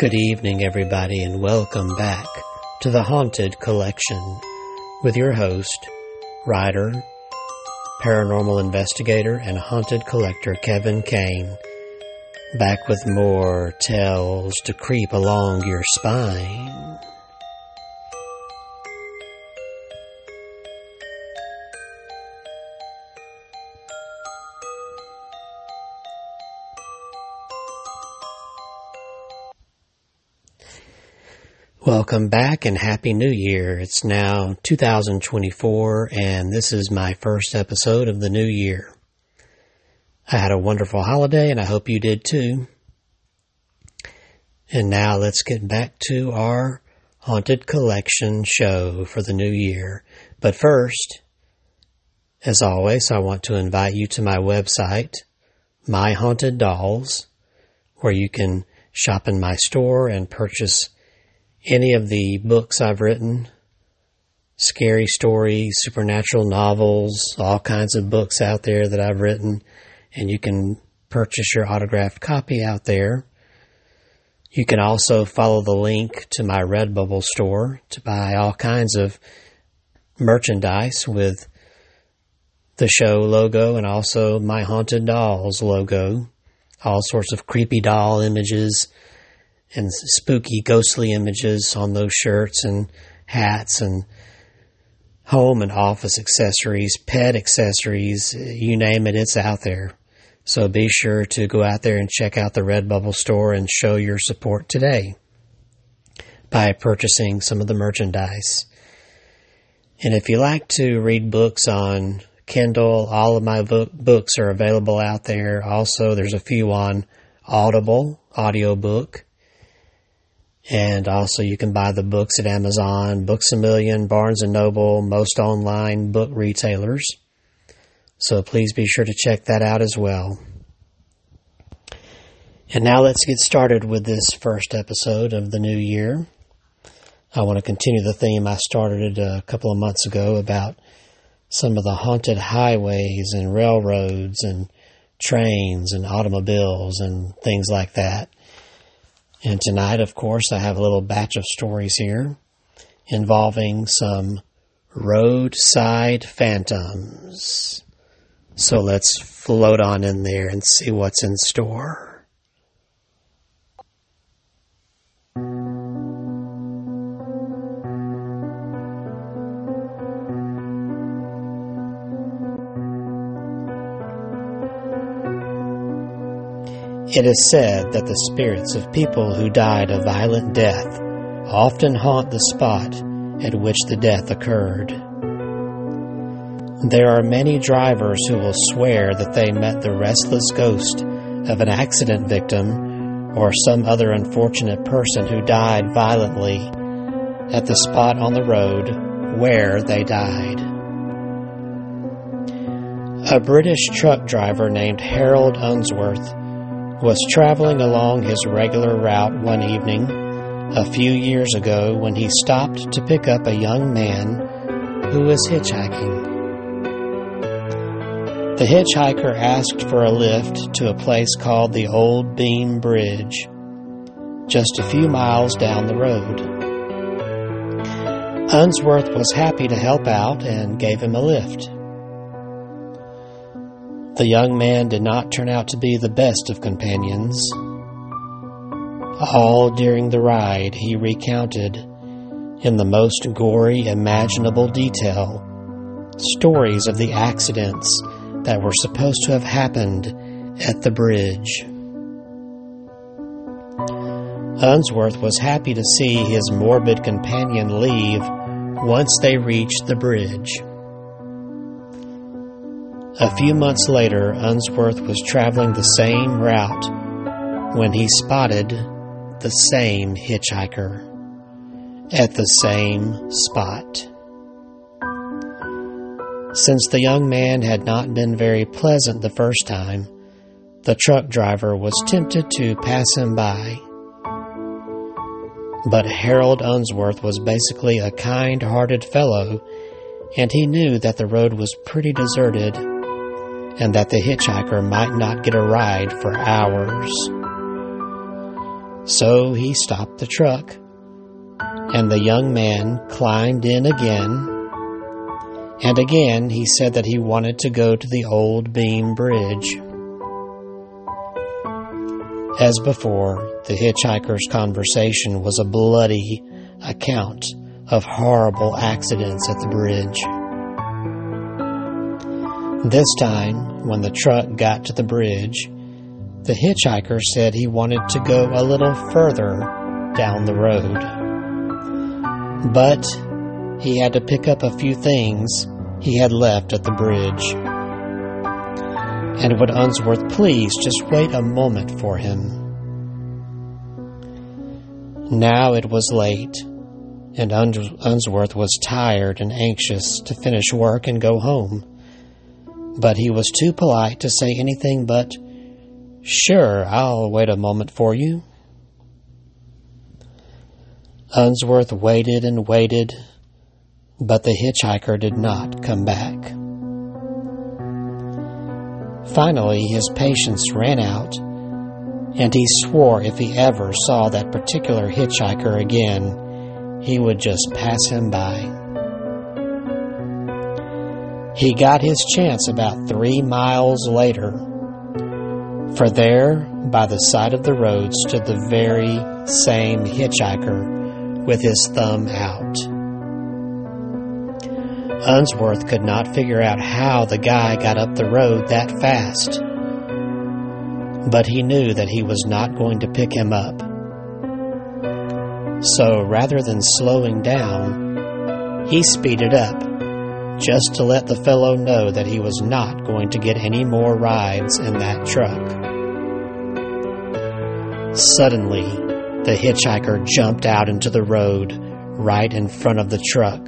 Good evening, everybody, and welcome back to the Haunted Collection with your host, writer, paranormal investigator, and haunted collector Kevin Kane. Back with more tales to creep along your spine. Welcome back and Happy New Year. It's now 2024 and this is my first episode of the new year. I had a wonderful holiday and I hope you did too. And now let's get back to our Haunted Collection show for the new year. But first, as always, I want to invite you to my website, My Haunted Dolls, where you can shop in my store and purchase any of the books I've written, scary stories, supernatural novels, all kinds of books out there that I've written, and you can purchase your autographed copy out there. You can also follow the link to my Redbubble store to buy all kinds of merchandise with the show logo and also my Haunted Dolls logo. All sorts of creepy doll images, and spooky, ghostly images on those shirts and hats and home and office accessories, pet accessories, uh, you name it, it's out there. So be sure to go out there and check out the Redbubble store and show your support today by purchasing some of the merchandise. And if you like to read books on Kindle, all of my book, books are available out there. Also, there's a few on Audible, audiobook. And also you can buy the books at Amazon, Books a Million, Barnes and Noble, most online book retailers. So please be sure to check that out as well. And now let's get started with this first episode of the new year. I want to continue the theme I started a couple of months ago about some of the haunted highways and railroads and trains and automobiles and things like that. And tonight, of course, I have a little batch of stories here involving some roadside phantoms. So let's float on in there and see what's in store. It is said that the spirits of people who died a violent death often haunt the spot at which the death occurred. There are many drivers who will swear that they met the restless ghost of an accident victim or some other unfortunate person who died violently at the spot on the road where they died. A British truck driver named Harold Unsworth was traveling along his regular route one evening a few years ago when he stopped to pick up a young man who was hitchhiking. The hitchhiker asked for a lift to a place called the Old Beam Bridge, just a few miles down the road. Unsworth was happy to help out and gave him a lift. The young man did not turn out to be the best of companions. All during the ride, he recounted, in the most gory imaginable detail, stories of the accidents that were supposed to have happened at the bridge. Unsworth was happy to see his morbid companion leave once they reached the bridge. A few months later, Unsworth was traveling the same route when he spotted the same hitchhiker at the same spot. Since the young man had not been very pleasant the first time, the truck driver was tempted to pass him by. But Harold Unsworth was basically a kind hearted fellow, and he knew that the road was pretty deserted and that the hitchhiker might not get a ride for hours. So he stopped the truck, and the young man climbed in again. And again he said that he wanted to go to the old beam bridge. As before, the hitchhiker's conversation was a bloody account of horrible accidents at the bridge. This time, when the truck got to the bridge, the hitchhiker said he wanted to go a little further down the road. But he had to pick up a few things he had left at the bridge. And would Unsworth please just wait a moment for him? Now it was late, and Unsworth was tired and anxious to finish work and go home. But he was too polite to say anything but, Sure, I'll wait a moment for you. Unsworth waited and waited, but the hitchhiker did not come back. Finally, his patience ran out, and he swore if he ever saw that particular hitchhiker again, he would just pass him by. He got his chance about three miles later for there, by the side of the road, stood the very same hitchhiker with his thumb out. Unsworth could not figure out how the guy got up the road that fast, but he knew that he was not going to pick him up. So rather than slowing down, he speeded up just to let the fellow know that he was not going to get any more rides in that truck. Suddenly, the hitchhiker jumped out into the road right in front of the truck.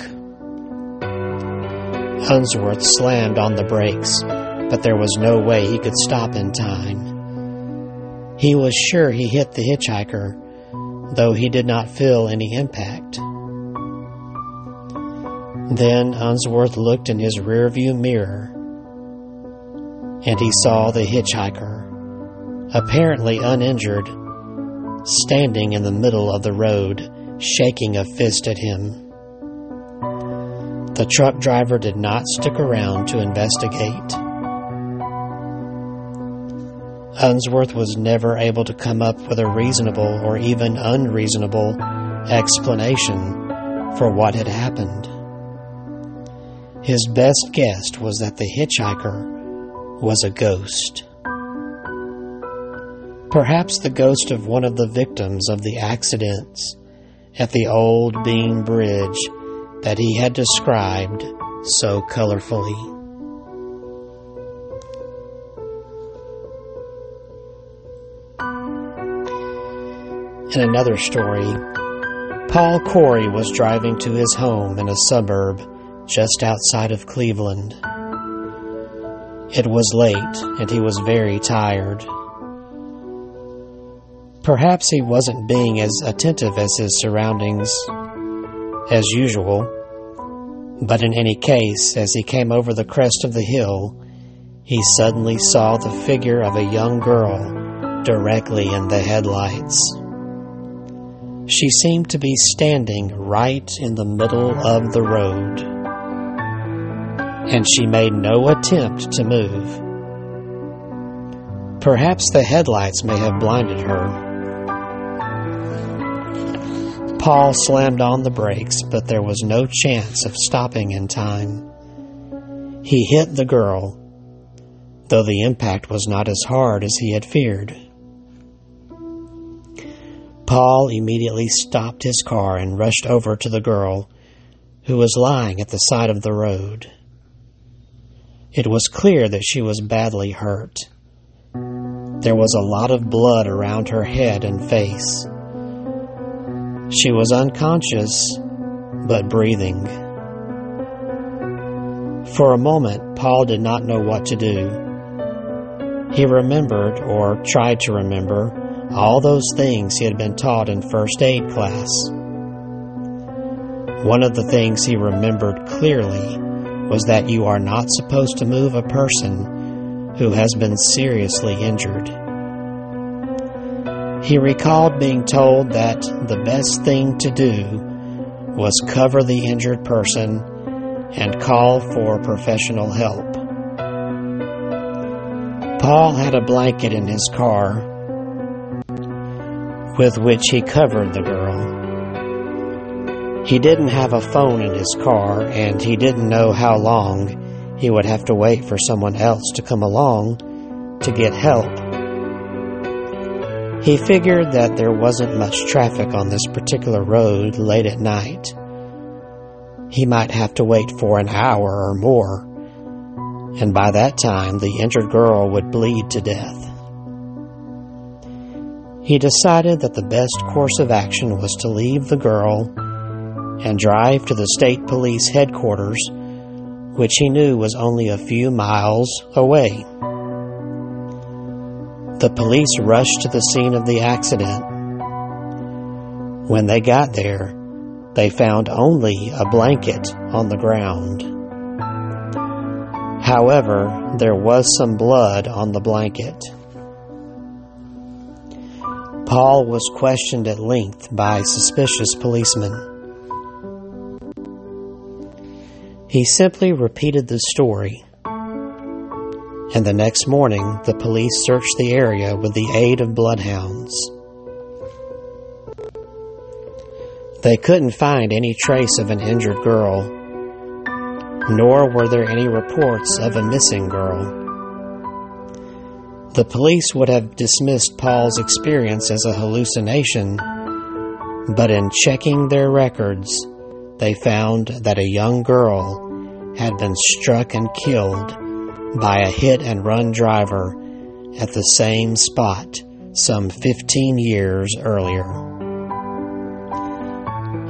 Unsworth slammed on the brakes, but there was no way he could stop in time. He was sure he hit the hitchhiker, though he did not feel any impact. Then Unsworth looked in his rearview mirror and he saw the hitchhiker, apparently uninjured, standing in the middle of the road, shaking a fist at him. The truck driver did not stick around to investigate. Unsworth was never able to come up with a reasonable or even unreasonable explanation for what had happened. His best guess was that the hitchhiker was a ghost. Perhaps the ghost of one of the victims of the accidents at the old beam bridge that he had described so colorfully. In another story, Paul Corey was driving to his home in a suburb just outside of Cleveland. It was late, and he was very tired. Perhaps he wasn't being as attentive as his surroundings as usual, but in any case, as he came over the crest of the hill, he suddenly saw the figure of a young girl directly in the headlights. She seemed to be standing right in the middle of the road and she made no attempt to move. Perhaps the headlights may have blinded her. Paul slammed on the brakes, but there was no chance of stopping in time. He hit the girl, though the impact was not as hard as he had feared. Paul immediately stopped his car and rushed over to the girl, who was lying at the side of the road. It was clear that she was badly hurt. There was a lot of blood around her head and face. She was unconscious, but breathing. For a moment, Paul did not know what to do. He remembered, or tried to remember, all those things he had been taught in first aid class. One of the things he remembered clearly was that you are not supposed to move a person who has been seriously injured. He recalled being told that the best thing to do was cover the injured person and call for professional help. Paul had a blanket in his car with which he covered the girl. He didn't have a phone in his car, and he didn't know how long he would have to wait for someone else to come along to get help. He figured that there wasn't much traffic on this particular road late at night. He might have to wait for an hour or more, and by that time the injured girl would bleed to death. He decided that the best course of action was to leave the girl and drive to the state police headquarters, which he knew was only a few miles away. The police rushed to the scene of the accident. When they got there, they found only a blanket on the ground. However, there was some blood on the blanket. Paul was questioned at length by suspicious policemen. He simply repeated the story. And the next morning, the police searched the area with the aid of bloodhounds. They couldn't find any trace of an injured girl, nor were there any reports of a missing girl. The police would have dismissed Paul's experience as a hallucination, but in checking their records, they found that a young girl had been struck and killed by a hit and run driver at the same spot some 15 years earlier.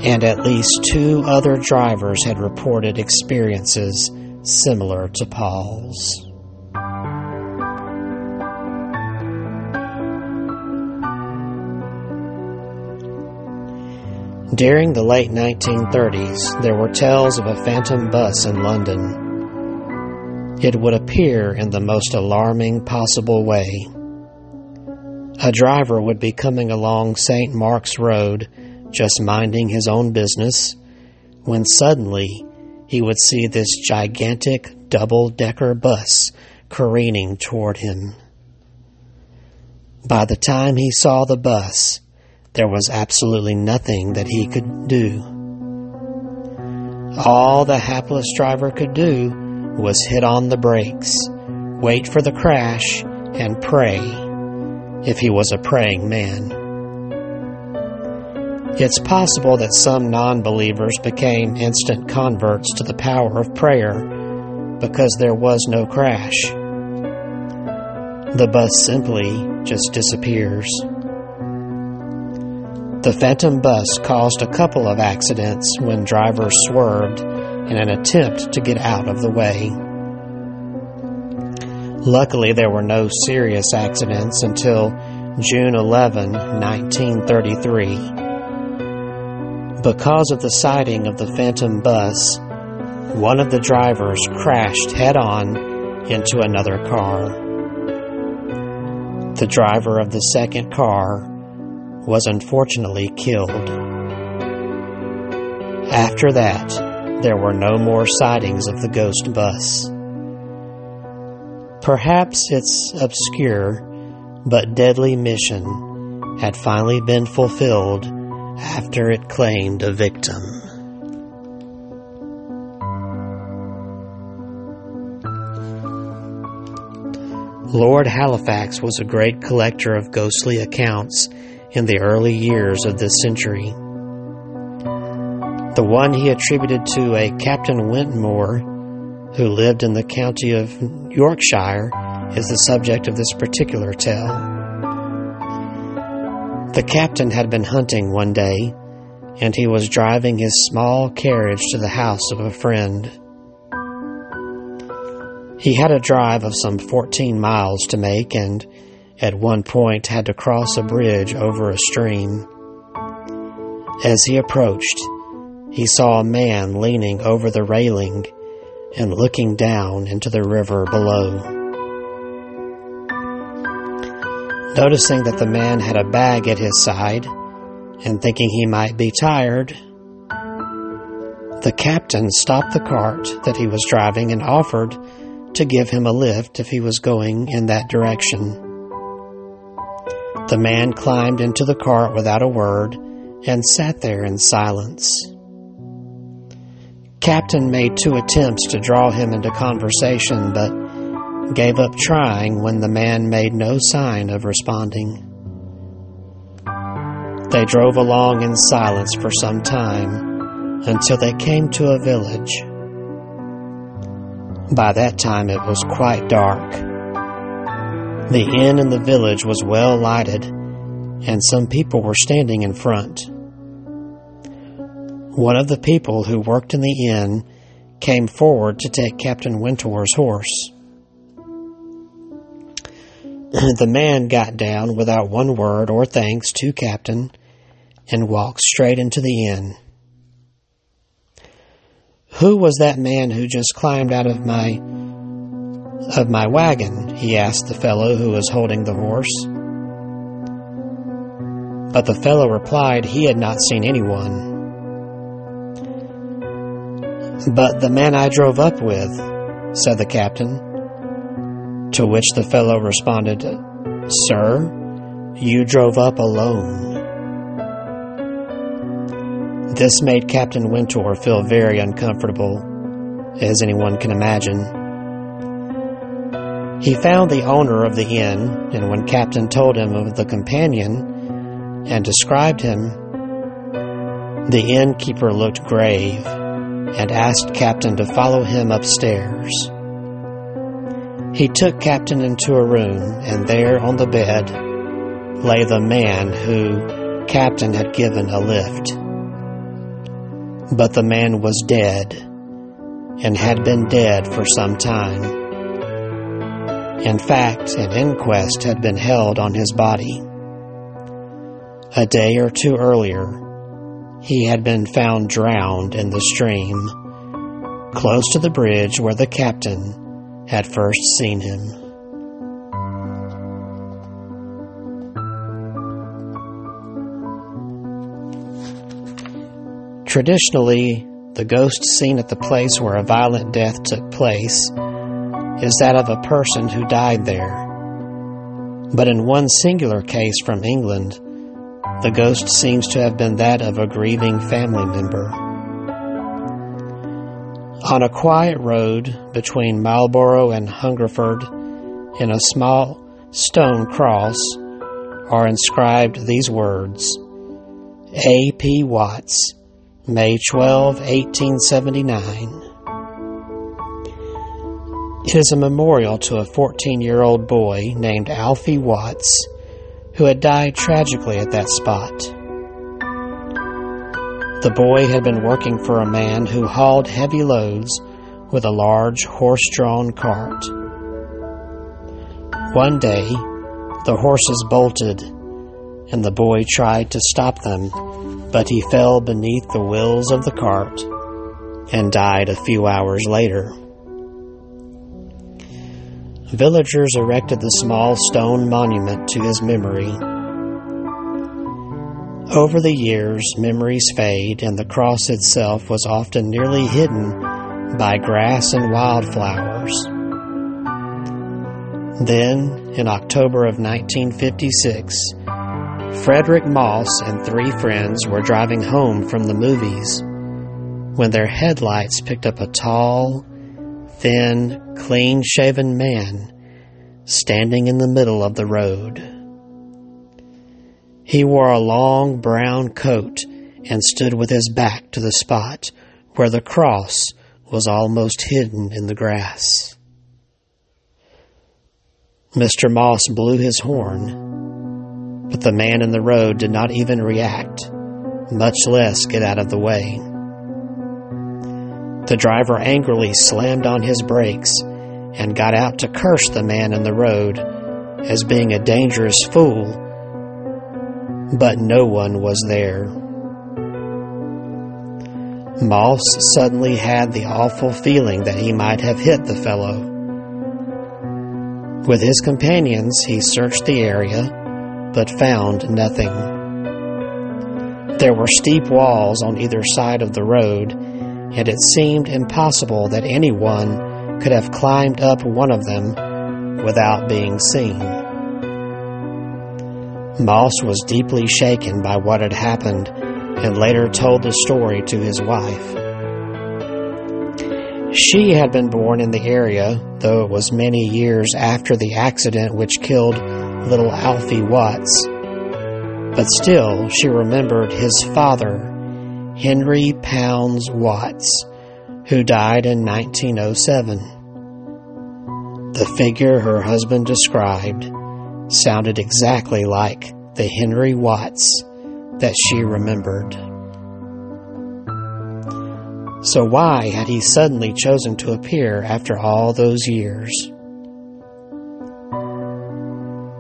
And at least two other drivers had reported experiences similar to Paul's. During the late 1930s, there were tales of a phantom bus in London. It would appear in the most alarming possible way. A driver would be coming along St. Mark's Road, just minding his own business, when suddenly he would see this gigantic double decker bus careening toward him. By the time he saw the bus, there was absolutely nothing that he could do. All the hapless driver could do was hit on the brakes, wait for the crash, and pray, if he was a praying man. It's possible that some non believers became instant converts to the power of prayer because there was no crash. The bus simply just disappears. The Phantom bus caused a couple of accidents when drivers swerved in an attempt to get out of the way. Luckily, there were no serious accidents until June 11, 1933. Because of the sighting of the Phantom bus, one of the drivers crashed head on into another car. The driver of the second car was unfortunately killed. After that, there were no more sightings of the ghost bus. Perhaps its obscure but deadly mission had finally been fulfilled after it claimed a victim. Lord Halifax was a great collector of ghostly accounts in the early years of this century. The one he attributed to a Captain Wentmore, who lived in the county of Yorkshire, is the subject of this particular tale. The captain had been hunting one day, and he was driving his small carriage to the house of a friend. He had a drive of some 14 miles to make, and at one point had to cross a bridge over a stream. As he approached, he saw a man leaning over the railing and looking down into the river below. Noticing that the man had a bag at his side and thinking he might be tired, the captain stopped the cart that he was driving and offered to give him a lift if he was going in that direction. The man climbed into the cart without a word and sat there in silence. Captain made two attempts to draw him into conversation, but gave up trying when the man made no sign of responding. They drove along in silence for some time until they came to a village. By that time it was quite dark. The inn in the village was well lighted, and some people were standing in front. One of the people who worked in the inn came forward to take Captain Wintour's horse. the man got down without one word or thanks to Captain and walked straight into the inn. Who was that man who just climbed out of my of my wagon? he asked the fellow who was holding the horse. But the fellow replied he had not seen anyone. But the man I drove up with, said the captain. To which the fellow responded, Sir, you drove up alone. This made Captain Wintour feel very uncomfortable, as anyone can imagine. He found the owner of the inn, and when Captain told him of the companion and described him, the innkeeper looked grave and asked Captain to follow him upstairs. He took Captain into a room, and there on the bed lay the man who Captain had given a lift. But the man was dead, and had been dead for some time. In fact, an inquest had been held on his body. A day or two earlier, he had been found drowned in the stream, close to the bridge where the captain had first seen him. Traditionally, the ghost seen at the place where a violent death took place is that of a person who died there. But in one singular case from England, the ghost seems to have been that of a grieving family member. On a quiet road between Marlborough and Hungerford, in a small stone cross, are inscribed these words A. P. Watts, May 12, 1879. It is a memorial to a 14 year old boy named Alfie Watts who had died tragically at that spot. The boy had been working for a man who hauled heavy loads with a large horse drawn cart. One day, the horses bolted, and the boy tried to stop them, but he fell beneath the wheels of the cart and died a few hours later. Villagers erected the small stone monument to his memory. Over the years, memories fade, and the cross itself was often nearly hidden by grass and wildflowers. Then, in October of 1956, Frederick Moss and three friends were driving home from the movies when their headlights picked up a tall, thin, clean shaven man standing in the middle of the road. He wore a long brown coat and stood with his back to the spot where the cross was almost hidden in the grass. Mr. Moss blew his horn, but the man in the road did not even react, much less get out of the way. The driver angrily slammed on his brakes and got out to curse the man in the road as being a dangerous fool, but no one was there. Moss suddenly had the awful feeling that he might have hit the fellow. With his companions, he searched the area but found nothing. There were steep walls on either side of the road, and it seemed impossible that anyone could have climbed up one of them without being seen. Moss was deeply shaken by what had happened and later told the story to his wife. She had been born in the area, though it was many years after the accident which killed little Alfie Watts. But still, she remembered his father, Henry Pounds Watts, who died in 1907. The figure her husband described sounded exactly like the Henry Watts that she remembered. So why had he suddenly chosen to appear after all those years?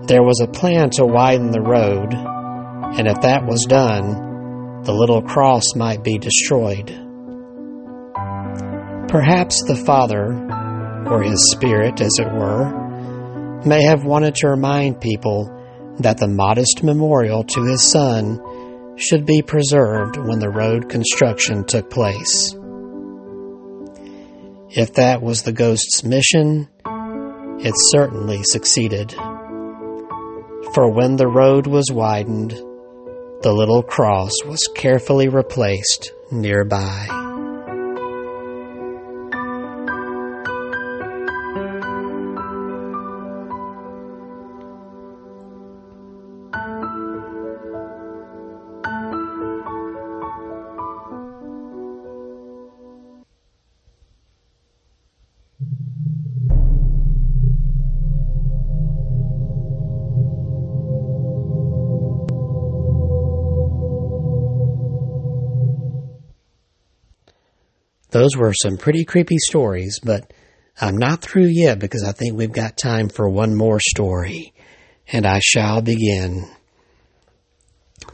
There was a plan to widen the road, and if that was done, the little cross might be destroyed. Perhaps the father, or his spirit as it were, may have wanted to remind people that the modest memorial to his son should be preserved when the road construction took place. If that was the ghost's mission, it certainly succeeded. For when the road was widened, the little cross was carefully replaced nearby. Those were some pretty creepy stories, but I'm not through yet because I think we've got time for one more story, and I shall begin.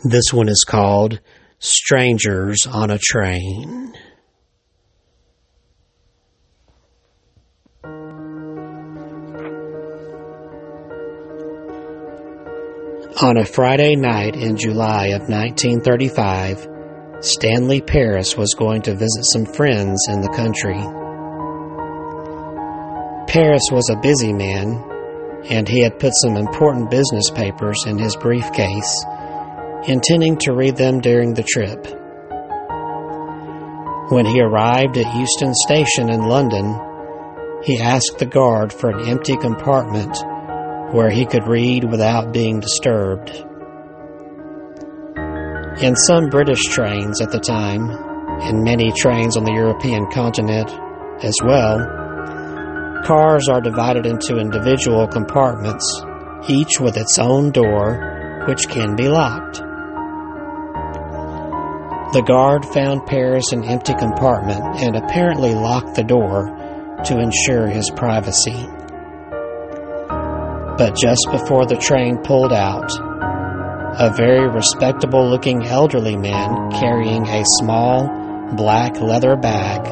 This one is called Strangers on a Train. On a Friday night in July of 1935, Stanley Paris was going to visit some friends in the country. Paris was a busy man, and he had put some important business papers in his briefcase, intending to read them during the trip. When he arrived at Euston Station in London, he asked the guard for an empty compartment where he could read without being disturbed. In some British trains at the time, and many trains on the European continent as well, cars are divided into individual compartments, each with its own door, which can be locked. The guard found Paris an empty compartment and apparently locked the door to ensure his privacy. But just before the train pulled out, a very respectable looking elderly man carrying a small black leather bag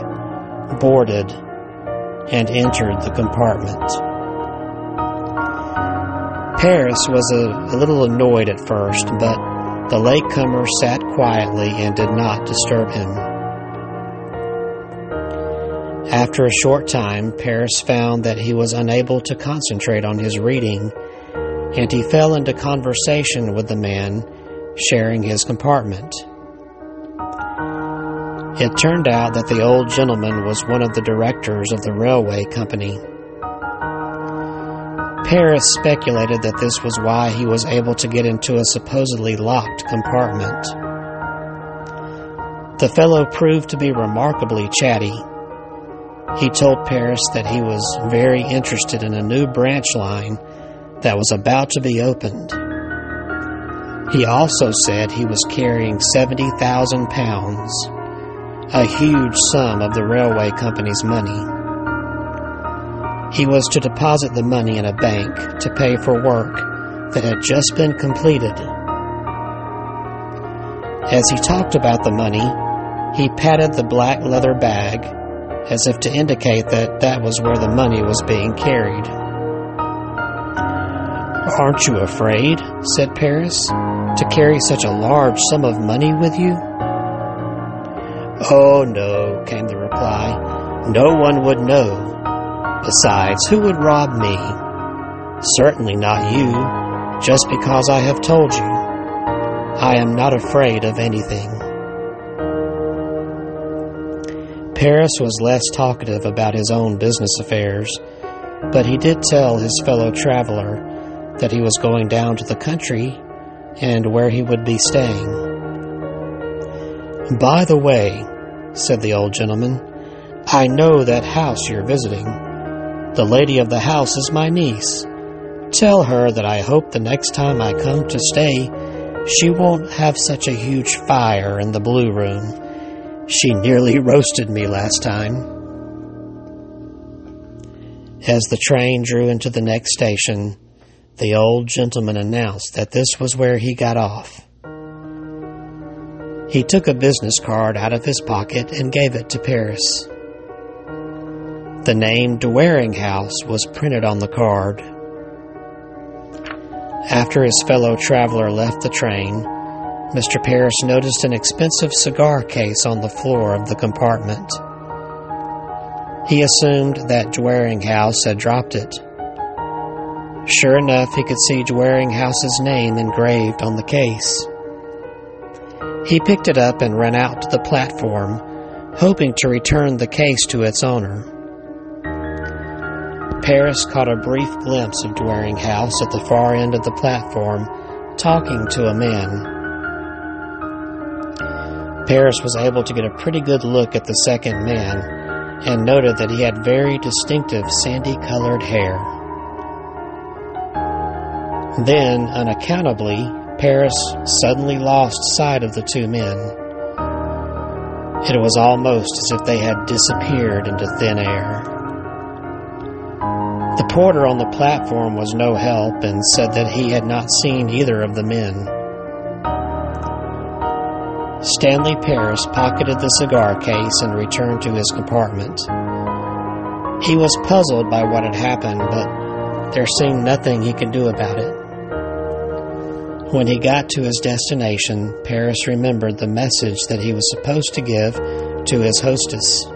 boarded and entered the compartment. Paris was a, a, little annoyed at first, but the latecomer sat quietly and did not disturb him. After a short time, Paris found that he was unable to concentrate on his reading and he fell into conversation with the man sharing his compartment. It turned out that the old gentleman was one of the directors of the railway company. Paris speculated that this was why he was able to get into a supposedly locked compartment. The fellow proved to be remarkably chatty. He told Paris that he was very interested in a new branch line that was about to be opened. He also said he was carrying 70,000 pounds, a huge sum of the railway company's money. He was to deposit the money in a bank to pay for work that had just been completed. As he talked about the money, he patted the black leather bag as if to indicate that that was where the money was being carried. Aren't you afraid, said Paris, to carry such a large sum of money with you? Oh, no, came the reply. No one would know. Besides, who would rob me? Certainly not you, just because I have told you. I am not afraid of anything. Paris was less talkative about his own business affairs, but he did tell his fellow traveler that he was going down to the country and where he would be staying. By the way, said the old gentleman, I know that house you're visiting. The lady of the house is my niece. Tell her that I hope the next time I come to stay, she won't have such a huge fire in the blue room. She nearly roasted me last time. As the train drew into the next station, the old gentleman announced that this was where he got off. He took a business card out of his pocket and gave it to Paris. The name Dwaring House was printed on the card. After his fellow traveler left the train, Mr. Paris noticed an expensive cigar case on the floor of the compartment. He assumed that Dwaring House had dropped it. Sure enough, he could see Dwaring House's name engraved on the case. He picked it up and ran out to the platform, hoping to return the case to its owner. Paris caught a brief glimpse of Dwaring House at the far end of the platform, talking to a man. Paris was able to get a pretty good look at the second man and noted that he had very distinctive sandy colored hair. Then, unaccountably, Paris suddenly lost sight of the two men. It was almost as if they had disappeared into thin air. The porter on the platform was no help and said that he had not seen either of the men. Stanley Paris pocketed the cigar case and returned to his compartment. He was puzzled by what had happened, but there seemed nothing he could do about it. When he got to his destination, Paris remembered the message that he was supposed to give to his hostess.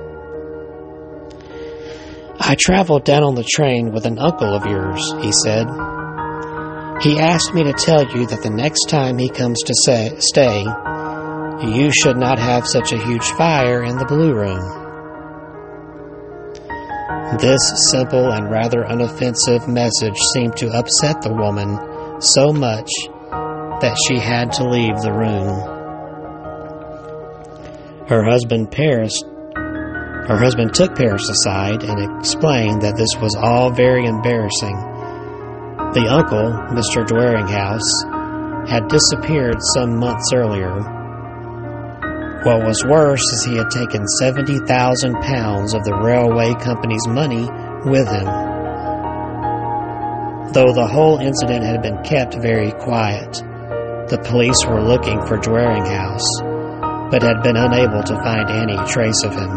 I traveled down on the train with an uncle of yours, he said. He asked me to tell you that the next time he comes to say, stay, you should not have such a huge fire in the blue room. This simple and rather unoffensive message seemed to upset the woman so much that she had to leave the room. Her husband Paris her husband took Paris aside and explained that this was all very embarrassing. The uncle, Mr. Dwaringhouse, had disappeared some months earlier what was worse is he had taken 70,000 pounds of the railway company's money with him. Though the whole incident had been kept very quiet, the police were looking for Dwaringhouse, but had been unable to find any trace of him.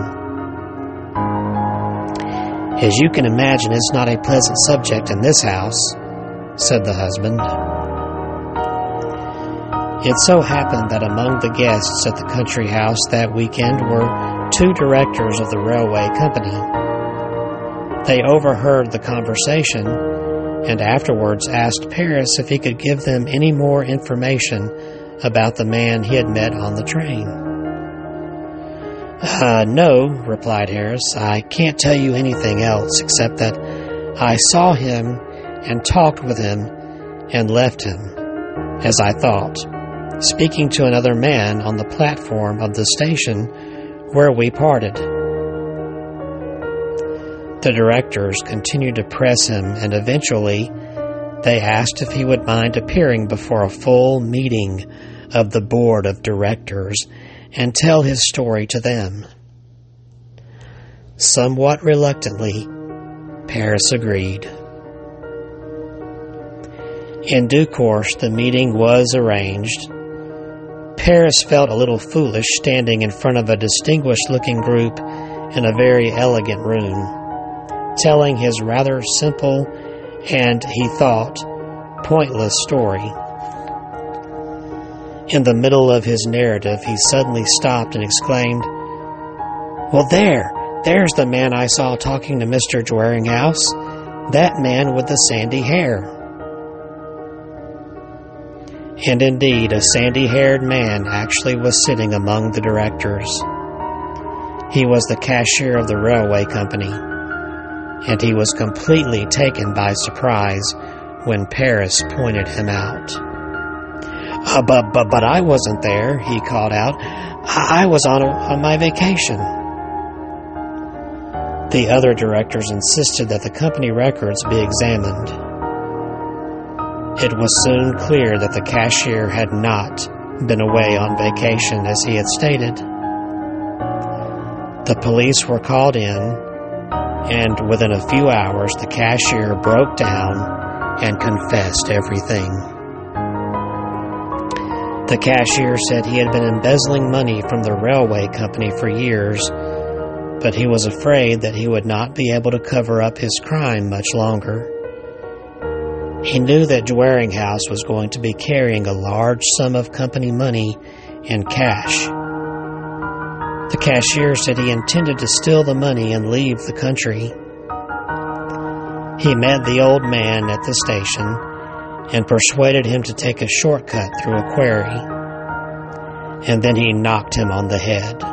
As you can imagine, it's not a pleasant subject in this house, said the husband. It so happened that among the guests at the country house that weekend were two directors of the railway company. They overheard the conversation and afterwards asked Paris if he could give them any more information about the man he had met on the train. Uh, no, replied Harris. I can't tell you anything else except that I saw him and talked with him and left him, as I thought speaking to another man on the platform of the station where we parted. The directors continued to press him, and eventually they asked if he would mind appearing before a full meeting of the board of directors and tell his story to them. Somewhat reluctantly, Paris agreed. In due course, the meeting was arranged, Paris felt a little foolish standing in front of a distinguished looking group in a very elegant room, telling his rather simple and, he thought, pointless story. In the middle of his narrative, he suddenly stopped and exclaimed, Well, there! There's the man I saw talking to Mr. Dwaringhouse. That man with the sandy hair. And indeed, a sandy haired man actually was sitting among the directors. He was the cashier of the railway company, and he was completely taken by surprise when Paris pointed him out. Uh, but, but, but I wasn't there, he called out. I, I was on, a, on my vacation. The other directors insisted that the company records be examined. It was soon clear that the cashier had not been away on vacation as he had stated. The police were called in, and within a few hours, the cashier broke down and confessed everything. The cashier said he had been embezzling money from the railway company for years, but he was afraid that he would not be able to cover up his crime much longer. He knew that Dwaringhouse was going to be carrying a large sum of company money in cash. Cashier said he intended to steal the money and leave the country. He met the old man at the station and persuaded him to take a shortcut through a quarry. And then he knocked him on the head.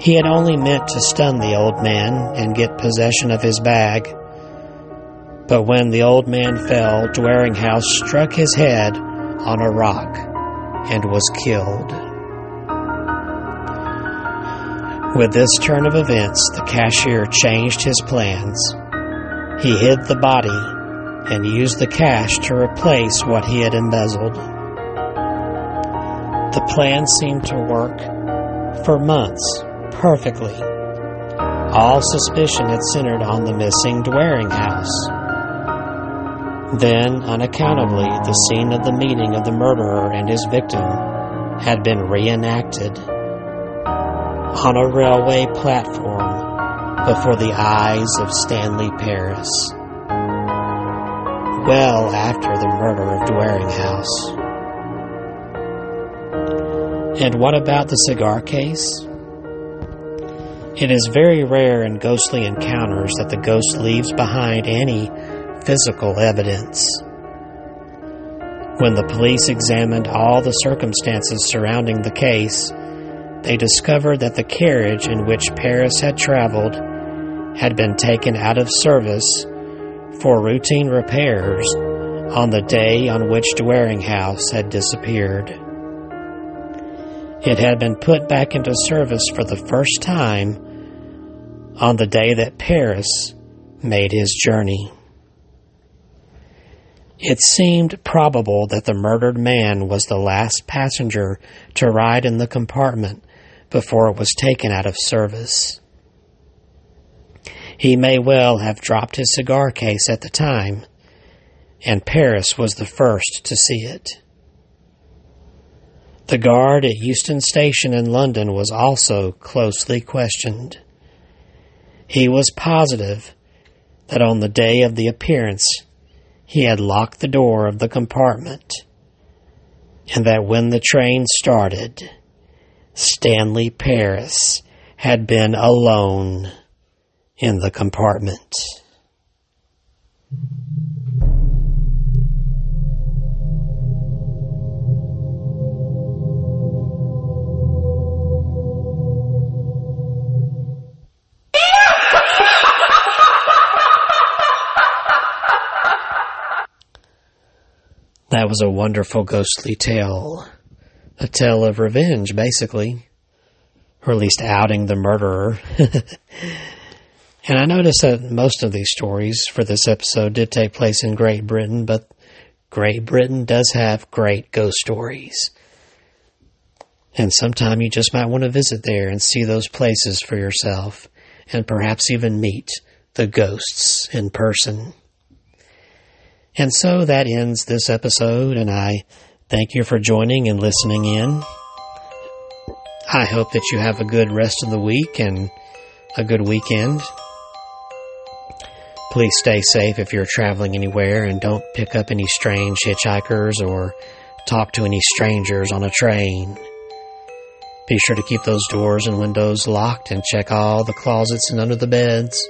He had only meant to stun the old man and get possession of his bag. But when the old man fell, Dwaringhouse struck his head on a rock and was killed. With this turn of events, the cashier changed his plans. He hid the body and used the cash to replace what he had embezzled. The plan seemed to work for months perfectly. All suspicion had centered on the missing Dwaringhouse. Then, unaccountably, the scene of the meeting of the murderer and his victim had been reenacted on a railway platform before the eyes of Stanley Paris well after the murder of Dwaringhouse. And what about the cigar case? It is very rare in ghostly encounters that the ghost leaves behind any physical evidence. When the police examined all the circumstances surrounding the case, they discovered that the carriage in which Paris had traveled had been taken out of service for routine repairs on the day on which Dwaringhouse had disappeared. It had been put back into service for the first time on the day that Paris made his journey. It seemed probable that the murdered man was the last passenger to ride in the compartment before it was taken out of service. He may well have dropped his cigar case at the time, and Paris was the first to see it. The guard at Euston Station in London was also closely questioned. He was positive that on the day of the appearance he had locked the door of the compartment, and that when the train started, Stanley Paris had been alone in the compartment. That was a wonderful ghostly tale. A tale of revenge, basically. Or at least outing the murderer. And I noticed that most of these stories for this episode did take place in Great Britain, but Great Britain does have great ghost stories. And sometime you just might want to visit there and see those places for yourself, and perhaps even meet the ghosts in person. And so that ends this episode, and I thank you for joining and listening in. I hope that you have a good rest of the week and a good weekend. Please stay safe if you're traveling anywhere and don't pick up any strange hitchhikers or talk to any strangers on a train. Be sure to keep those doors and windows locked and check all the closets and under the beds.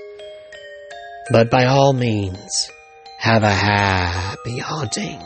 But by all means, have a happy haunting.